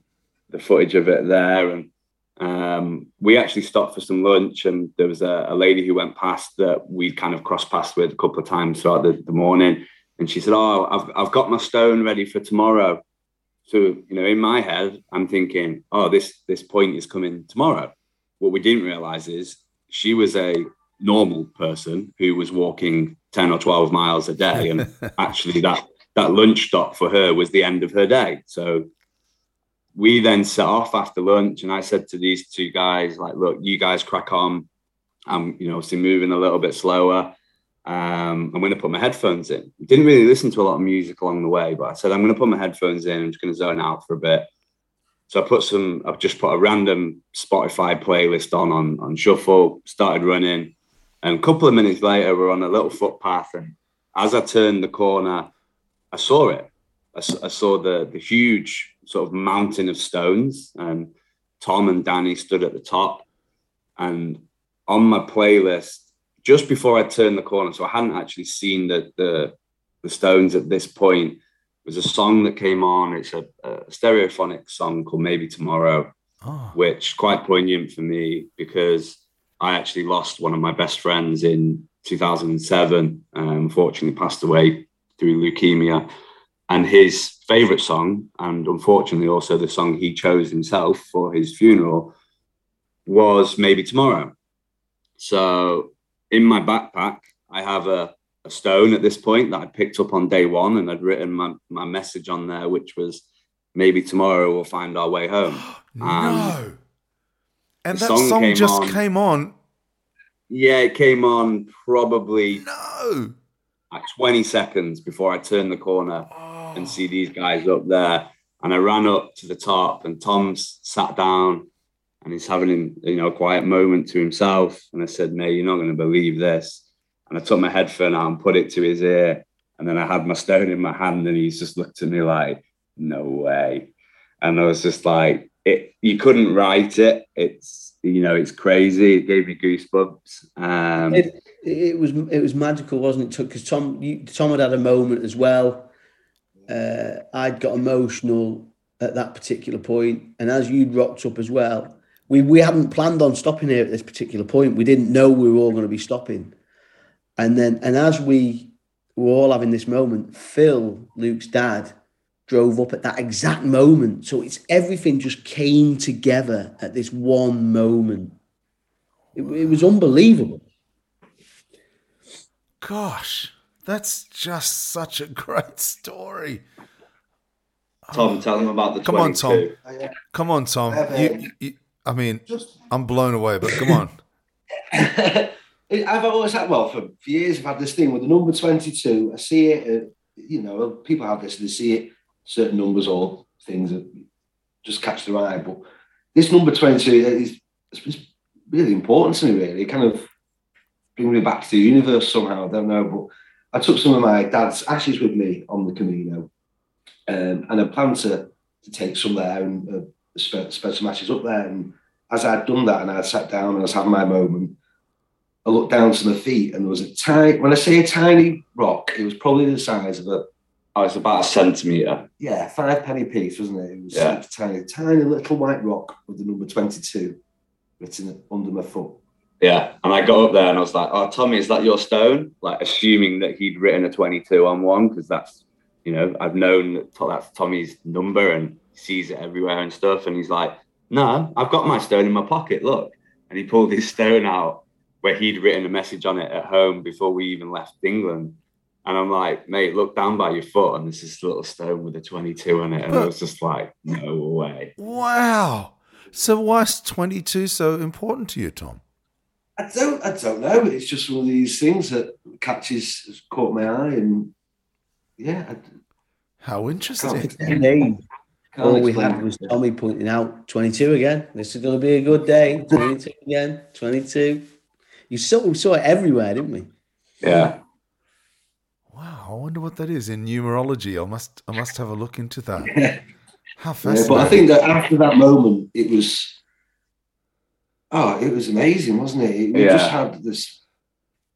the footage of it there. And um, we actually stopped for some lunch and there was a, a, lady who went past that we kind of crossed paths with a couple of times throughout the, the, morning. And she said oh I've, I've got my stone ready for tomorrow. So you know in my head i'm thinking oh this this point is coming tomorrow. What we didn't realize is she was a normal person who was walking 10 or 12 miles a day and *laughs* actually that that lunch stop for her was the end of her day. So we then set off after lunch, and I said to these two guys, like, look, you guys crack on. I'm, you know, obviously moving a little bit slower. Um, I'm going to put my headphones in. Didn't really listen to a lot of music along the way, but I said I'm going to put my headphones in. I'm just going to zone out for a bit. So I put some. I've just put a random Spotify playlist on on on shuffle. Started running, and a couple of minutes later, we're on a little footpath, and as I turned the corner, I saw it. I, I, saw the the huge sort of mountain of stones, and Tom and Danny stood at the top. And on my playlist, just before I turned the corner, so I hadn't actually seen the the, the stones at this point. Was a song that came on. It's a, a Stereophonics song called "Maybe Tomorrow," oh. which quite poignant for me because I actually lost one of my best friends in 2007. Um, unfortunately, passed away through leukemia. And his favorite song, and unfortunately also the song he chose himself for his funeral, was Maybe Tomorrow. So in my backpack, I have a, a stone at this point that I picked up on day one, and I'd written my, my message on there, which was maybe tomorrow we'll find our way home. *gasps* no. And, that song, song came just on, came on. Yeah, it came on probably no like 20 seconds before I turned the corner oh. and see these guys up there. And I ran up to the top, and Tom's sat down and he's having you know a quiet moment to himself. And I said, "Mate, you're not going to believe this." And I took my headphone out and put it to his ear, and then I had my stone in my hand, and he's just looked at me like, "No way!" And I was just like, "It, you couldn't write it. It's you know, it's crazy. It gave me goosebumps." Um, it, it was it was magical, wasn't it? Because Tom you, Tom had had a moment as well. Uh, I'd got emotional at that particular point, and as you'd rocked up as well, we we hadn't planned on stopping here at this particular point. We didn't know we were all going to be stopping, and then and as we were all having this moment, Phil, Luke's dad, drove up at that exact moment. So it's everything just came together at this one moment It, it was unbelievable. Gosh, that's just such a great story. Tom, tell him about the Come on, 22. Tom. Come on, Tom. have, You, you, I mean, Just I'm blown away, but come on. *laughs* I've always had, well, for, for years, I've had this thing with the number 22. I see it, uh, you know, people have this, they see it, certain numbers or things that just catch their eye. But this number 22 is really important to me, really. It kind of brings me back to the universe somehow. I don't know. But I took some of my dad's ashes with me on the Camino. Um, and I planned to, to take some there and uh, spread, spread some ashes up there. And as I'd done that and I'd sat down and I was having my moment, I looked down to my feet and there was a tiny, when I say a tiny rock, it was probably the size of a, Oh, it's about a centimetre. yeah, five penny piece, wasn't it? It was Yeah. a tiny, tiny little white rock with the number 22 written under my foot. Yeah. And I got up there and I was like, oh, Tommy, is that your stone? Like, assuming that he'd written a 22 on one, because that's, you know, I've known that that's Tommy's number and he sees it everywhere and stuff. And he's like, no, I've got my stone in my pocket. Look. And he pulled his stone out where he'd written a message on it at home before we even left England. And I'm like, mate, look down by your foot, and there's this little stone with a 22 on it. And I was just like, no way. Wow. So why is 22 so important to you, Tom? I don't, I don't know. It's just one of these things that catches, has caught my eye, and yeah, I How interesting. Can't- All we had was Tommy pointing out 22 again. This is going to be a good day. *laughs* 22 again. 22. You saw, we saw it everywhere, didn't we? Yeah. Wow, I wonder what that is in numerology. I must I must have a look into that. *laughs* How Yeah, fascinating. but I think that after that moment, it was, oh, it was amazing, wasn't it? it we Yeah. just had this.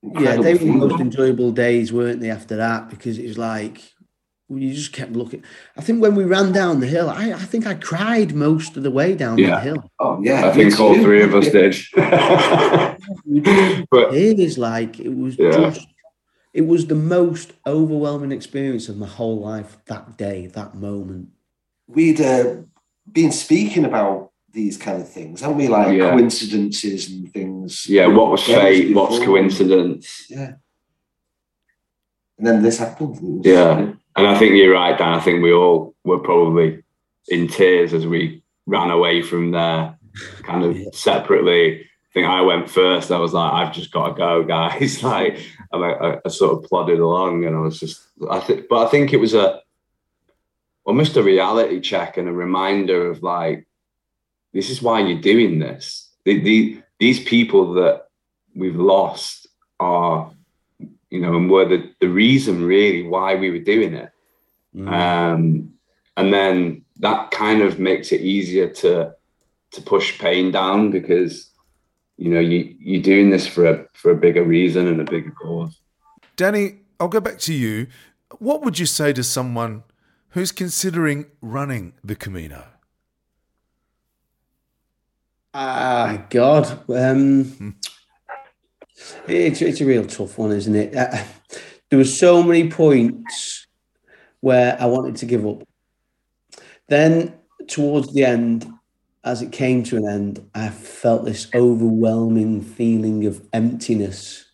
Yeah, they were the most enjoyable days, weren't they, after that? Because it was like, you just kept looking. I think when we ran down the hill, I, I think I cried most of the way down Yeah. the hill. Oh yeah, I think all too. three of us *laughs* *laughs* did. but It is like, it was Yeah. just, it was the most overwhelming experience of my whole life that day, that moment. We'd uh, been speaking about these kind of things, haven't we? Like Yeah. coincidences and things. yeah, what was Yeah, fate? What's coincidence? Yeah. And then this happened. Was- Yeah. And I think you're right, Dan. I think we all were probably in tears as we ran away from there, kind of Yeah. separately. I think I went first. I was like, I've just got to go, guys. *laughs* like, I, I, I sort of plodded along, and I was just, I think, but I think it was a almost a reality check and a reminder of like, this is why you're doing this. The, the, these people that we've lost are, you know, and were the, the reason really why we were doing it. Mm. Um, and then that kind of makes it easier to to push pain down because you know you you're doing this for a for a bigger reason and a bigger cause. Danny, I'll go back to you. What would you say to someone who's considering running the Camino? Ah, God. Um, it's, it's a real tough one, isn't it? Uh, there were so many points where I wanted to give up. Then, towards the end, as it came to an end, I felt this overwhelming feeling of emptiness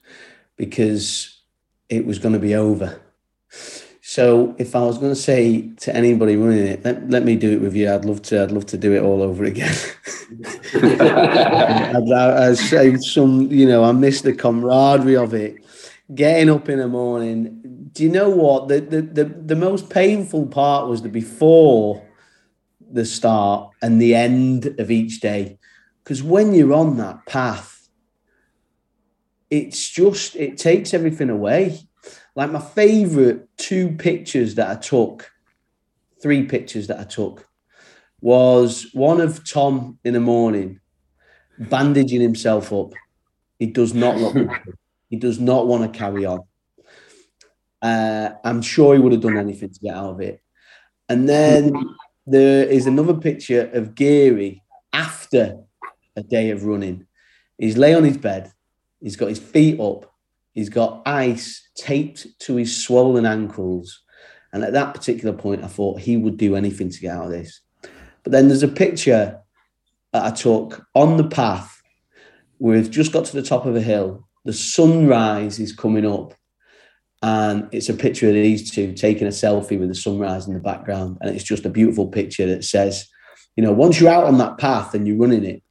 because it was going to be over. So, if I was going to say to anybody running it, let, let me do it with you. I'd love to. I'd love to do it all over again. *laughs* I'd, I'd say some, you know, I miss the camaraderie of it. Getting up in the morning. Do you know what? The, the, the, the most painful part was the before the start and the end of each day. Because when you're on that path, it's just, it takes everything away. Like my favorite two pictures that I took, three pictures that I took, was one of Tom in the morning bandaging himself up. He does not look. *laughs* He does not want to carry on. Uh, I'm sure he would have done anything to get out of it. And then there is another picture of Geary after a day of running. He's lay on his bed. He's got his feet up. He's got ice taped to his swollen ankles. And at that particular point, I thought he would do anything to get out of this. But then there's a picture that I took on the path, We've just got to the top of a hill. The sunrise is coming up, and it's a picture of these two taking a selfie with the sunrise in the background. And it's just a beautiful picture that says, you know, once you're out on that path and you're running it,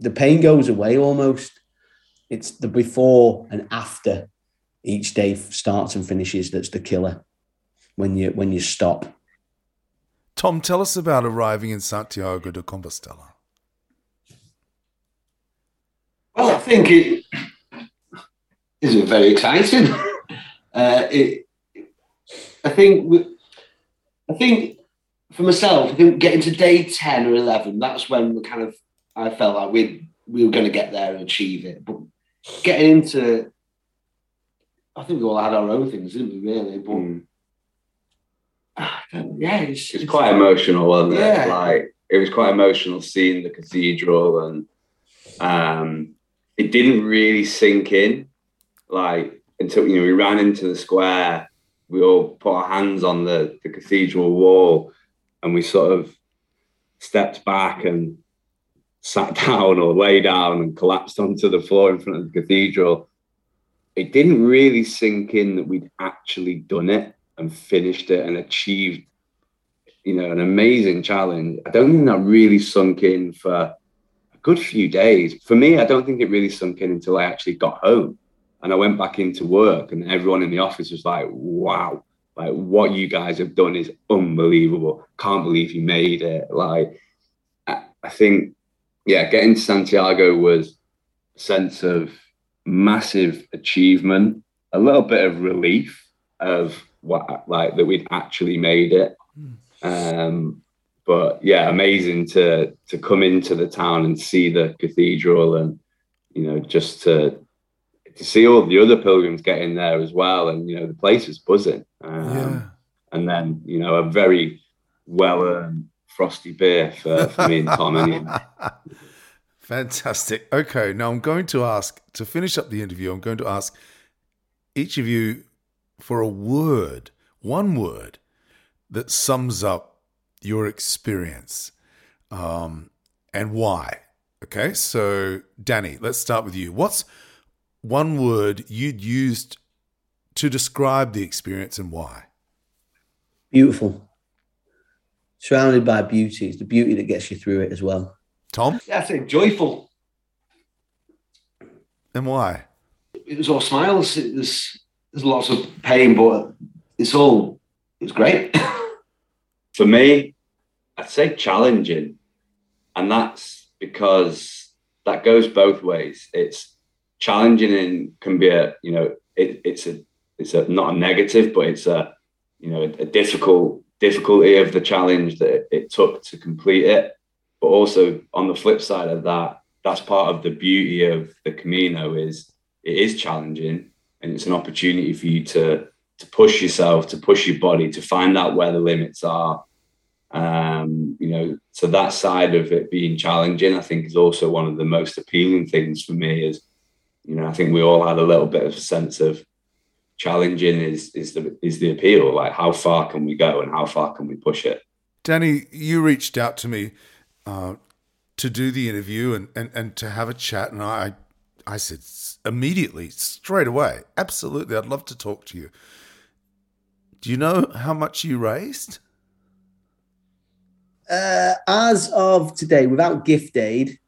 the pain goes away almost. It's the before and after each day starts and finishes that's the killer when you when you stop. Tom, tell us about arriving in Santiago de Compostela. Well, I think it is very exciting. Uh, it, I think, I think for myself, I think getting to day ten or eleven, that's when we kind of I felt like we we were going to get there and achieve it. But getting into, I think we all had our own things, didn't we? Really, but. Mm. yeah, it's, it's, it's, quite emotional, wasn't yeah. it? Like it was quite emotional seeing the cathedral and um, it didn't really sink in. Like until you know we ran into the square, we all put our hands on the the cathedral wall, and we sort of stepped back and sat *laughs* down or lay down and collapsed onto the floor in front of the cathedral. It didn't really sink in that we'd actually done it and finished it and achieved, you know, an amazing challenge. I don't think that really sunk in for a good few days. For me, I don't think it really sunk in until I actually got home and I went back into work, and everyone in the office was like, "Wow, like what you guys have done is unbelievable. Can't believe you made it." Like, I think, yeah, getting to Santiago was a sense of massive achievement, a little bit of relief of what like that we'd actually made it. Hmm. Um, but yeah, amazing to to come into the town and see the cathedral, and you know, just to to see all the other pilgrims get in there as well, and you know, the place was buzzing. Um, yeah. And then you know, a very well earned frosty beer for, for me and Tom. Anyway. *laughs* Fantastic. Okay, now I'm going to ask to finish up the interview. I'm going to ask each of you for a word, one word that sums up your experience um, and why. Okay, so Danny, let's start with you. What's one word you'd used to describe the experience and why? Beautiful. Surrounded by beauty. It's the beauty that gets you through it as well. Tom? Yeah, I say joyful. And why? It was all smiles. It was there's lots of pain, but it's all it was great. *laughs* For me, I'd say challenging, and that's because that goes both ways. It's challenging and can be a you know it, it's a it's a not a negative, but it's a you know a, difficult difficulty of the challenge that it, it took to complete it. But also on the flip side of that, that's part of the beauty of the Camino is it is challenging and it's an opportunity for you to to push yourself, to push your body, to find out where the limits are, um, you know, so that side of it being challenging, I think, is also one of the most appealing things for me. Is you know, I think we all had a little bit of a sense of challenging is is the is the appeal. Like, how far can we go and how far can we push it? Danny, you reached out to me uh, to do the interview and, and and to have a chat, and I I said immediately, straight away, absolutely, I'd love to talk to you. Do you know how much you raised? Uh, as of today, without gift aid,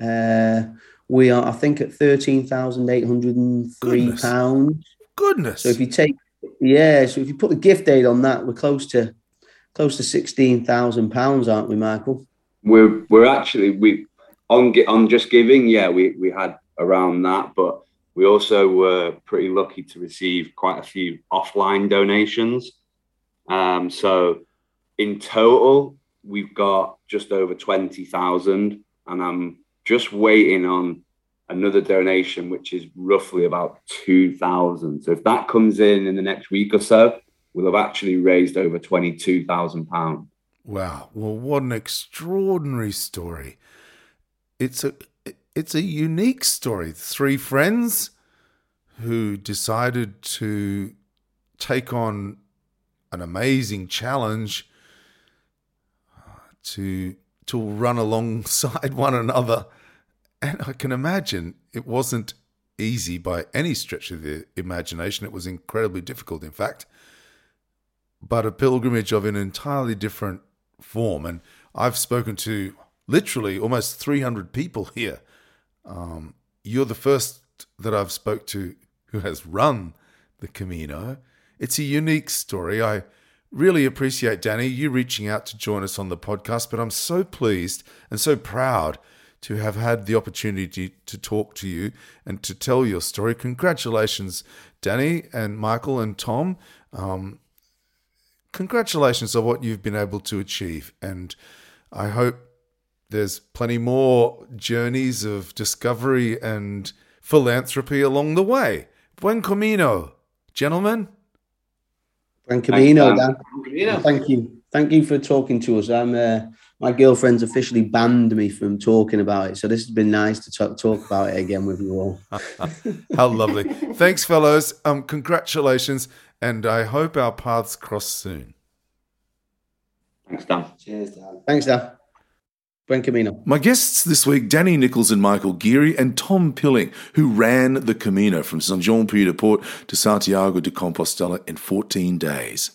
uh, we are, I think, at thirteen thousand eight hundred and three pounds. Goodness! So if you take, yeah, so if you put the gift aid on that, we're close to close to sixteen thousand pounds, aren't we, Michael? We're we're actually we on on JustGiving, yeah, we we had around that, but we also were pretty lucky to receive quite a few offline donations. Um, so in total, we've got just over 20,000 and I'm just waiting on another donation, which is roughly about 2,000. So if that comes in in the next week or so, we'll have actually raised over 22,000 pounds. Wow. Well, what an extraordinary story. It's a it's a unique story. Three friends who decided to take on an amazing challenge uh, to to run alongside *laughs* one another And I can imagine it wasn't easy by any stretch of the imagination. It was incredibly difficult, in fact, but a pilgrimage of an entirely different form. And I've spoken to literally almost 300 people here. Um, you're the first that I've spoke to who has run the Camino. It's a unique story. I really appreciate Danny you reaching out to join us on the podcast, but I'm so pleased and so proud to have had the opportunity to talk to you and to tell your story. Congratulations, Danny and Michael and Tom. Um, congratulations on what you've been able to achieve. And I hope there's plenty more journeys of discovery and philanthropy along the way. Buen camino, gentlemen. Buen camino, Dan. Thank you. Thank you for talking to us. I'm uh, my girlfriend's officially banned me from talking about it. So this has been nice to talk, talk about it again with you all. *laughs* How lovely. Thanks, fellows. Um, congratulations. And I hope our paths cross soon. Thanks, Dan. Cheers, Dan. Thanks, Dan. Buen Camino. My guests this week, Danny Nichols and Michael Geary, and Tom Pilling, who ran the Camino from St. Jean Pied de Port to Santiago de Compostela in 14 days.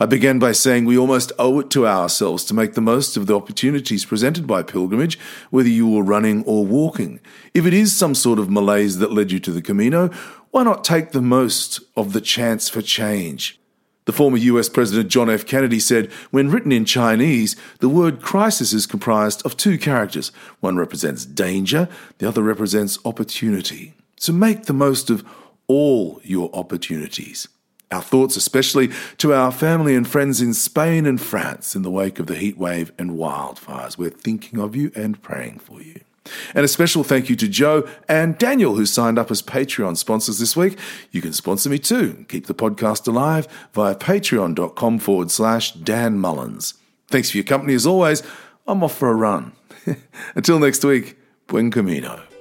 I began by saying we almost owe it to ourselves to make the most of the opportunities presented by pilgrimage, whether you were running or walking. If it is some sort of malaise that led you to the Camino, why not take the most of the chance for change? The former US President John F. Kennedy said, when written in Chinese, the word crisis is comprised of two characters. One represents danger, the other represents opportunity. So make the most of all your opportunities. Our thoughts, especially to our family and friends in Spain and France in the wake of the heat wave and wildfires. We're thinking of you and praying for you. And a special thank you to Joe and Daniel, who signed up as Patreon sponsors this week. You can sponsor me too. Keep the podcast alive via patreon.com forward slash Dan Mullins. Thanks for your company as always. I'm off for a run. *laughs* Until next week, buen camino.